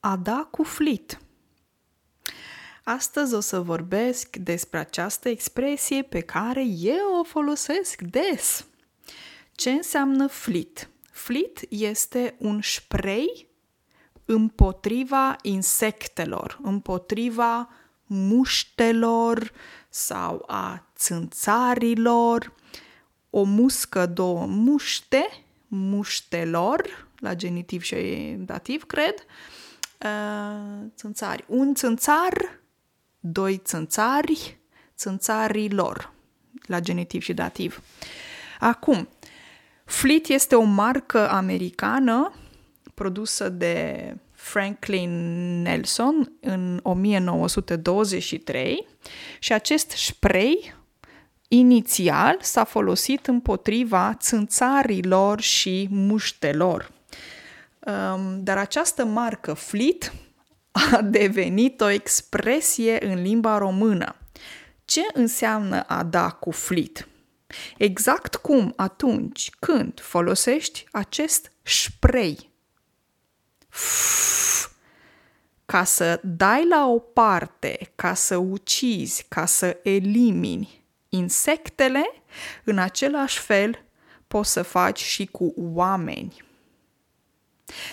a da cu flit. Astăzi o să vorbesc despre această expresie pe care eu o folosesc des. Ce înseamnă flit? Flit este un spray împotriva insectelor, împotriva muștelor sau a țânțarilor. O muscă, două muște, muștelor, la genitiv și dativ, cred, uh, țânțari. Un țânțar, doi țânțari, țânțarilor, la genitiv și dativ. Acum, Fleet este o marcă americană produsă de Franklin Nelson în 1923 și acest spray inițial s-a folosit împotriva țânțarilor și muștelor. Um, dar această marcă Fleet a devenit o expresie în limba română. Ce înseamnă a da cu flit? Exact cum atunci când folosești acest spray ca să dai la o parte, ca să ucizi, ca să elimini insectele, în același fel poți să faci și cu oameni.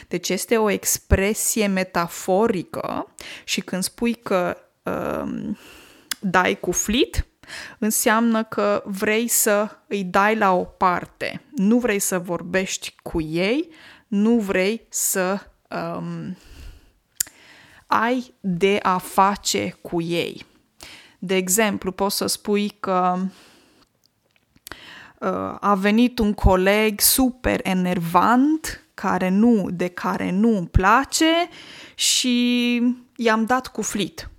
Deci este o expresie metaforică și când spui că um, dai cu flit, înseamnă că vrei să îi dai la o parte, nu vrei să vorbești cu ei, nu vrei să um, ai de a face cu ei. De exemplu, poți să spui că uh, a venit un coleg super enervant care nu, de care nu îmi place și i-am dat cu flit.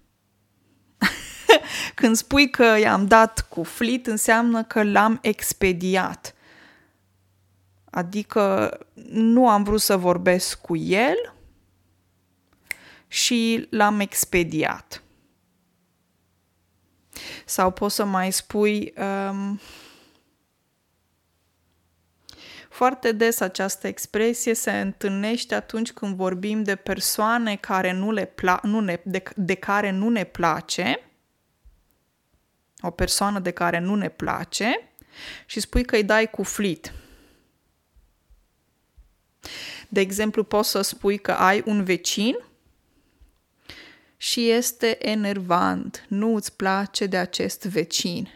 Când spui că i-am dat cu flit, înseamnă că l-am expediat. Adică nu am vrut să vorbesc cu el și l-am expediat. Sau poți să mai spui um, foarte des această expresie se întâlnește atunci când vorbim de persoane care nu le pla- nu ne, de, de care nu ne place, o persoană de care nu ne place și spui că îi dai cu flit. De exemplu, poți să spui că ai un vecin și este enervant, nu îți place de acest vecin.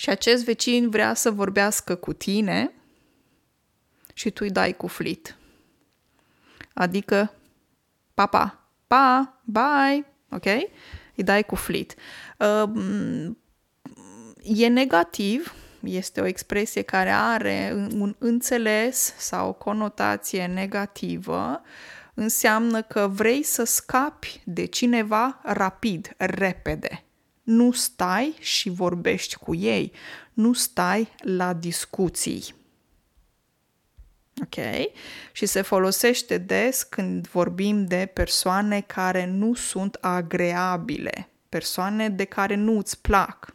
Și acest vecin vrea să vorbească cu tine și tu îi dai cu flit. Adică, papa, pa, bye, ok? Îi dai cu flit. Uh, e negativ, este o expresie care are un înțeles sau o conotație negativă, înseamnă că vrei să scapi de cineva rapid, repede. Nu stai și vorbești cu ei, nu stai la discuții. Ok? Și se folosește des când vorbim de persoane care nu sunt agreabile, persoane de care nu îți plac.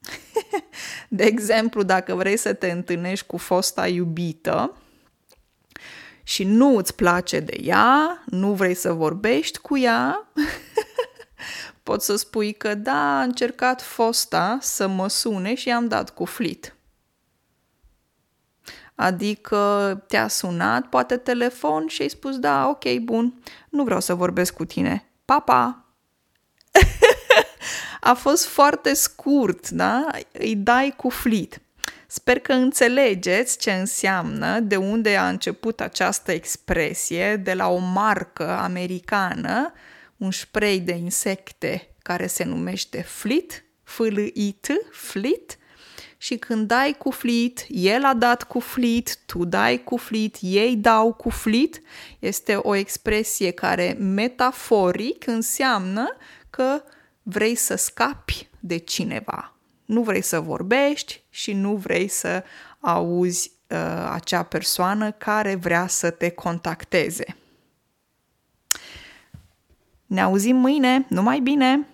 de exemplu, dacă vrei să te întâlnești cu fosta iubită și nu îți place de ea, nu vrei să vorbești cu ea, poți să spui că da, a încercat fosta să mă sune și i-am dat cu flit. Adică te-a sunat, poate telefon și ai spus da, ok, bun, nu vreau să vorbesc cu tine. Pa, pa! a fost foarte scurt, da? Îi dai cu flit. Sper că înțelegeți ce înseamnă, de unde a început această expresie, de la o marcă americană, un spray de insecte care se numește Flit, F-L-I-T, Flit, și când dai cu flit, el a dat cu flit, tu dai cu flit, ei dau cu flit, este o expresie care metaforic înseamnă că vrei să scapi de cineva. Nu vrei să vorbești și nu vrei să auzi uh, acea persoană care vrea să te contacteze. Ne auzim mâine, numai bine!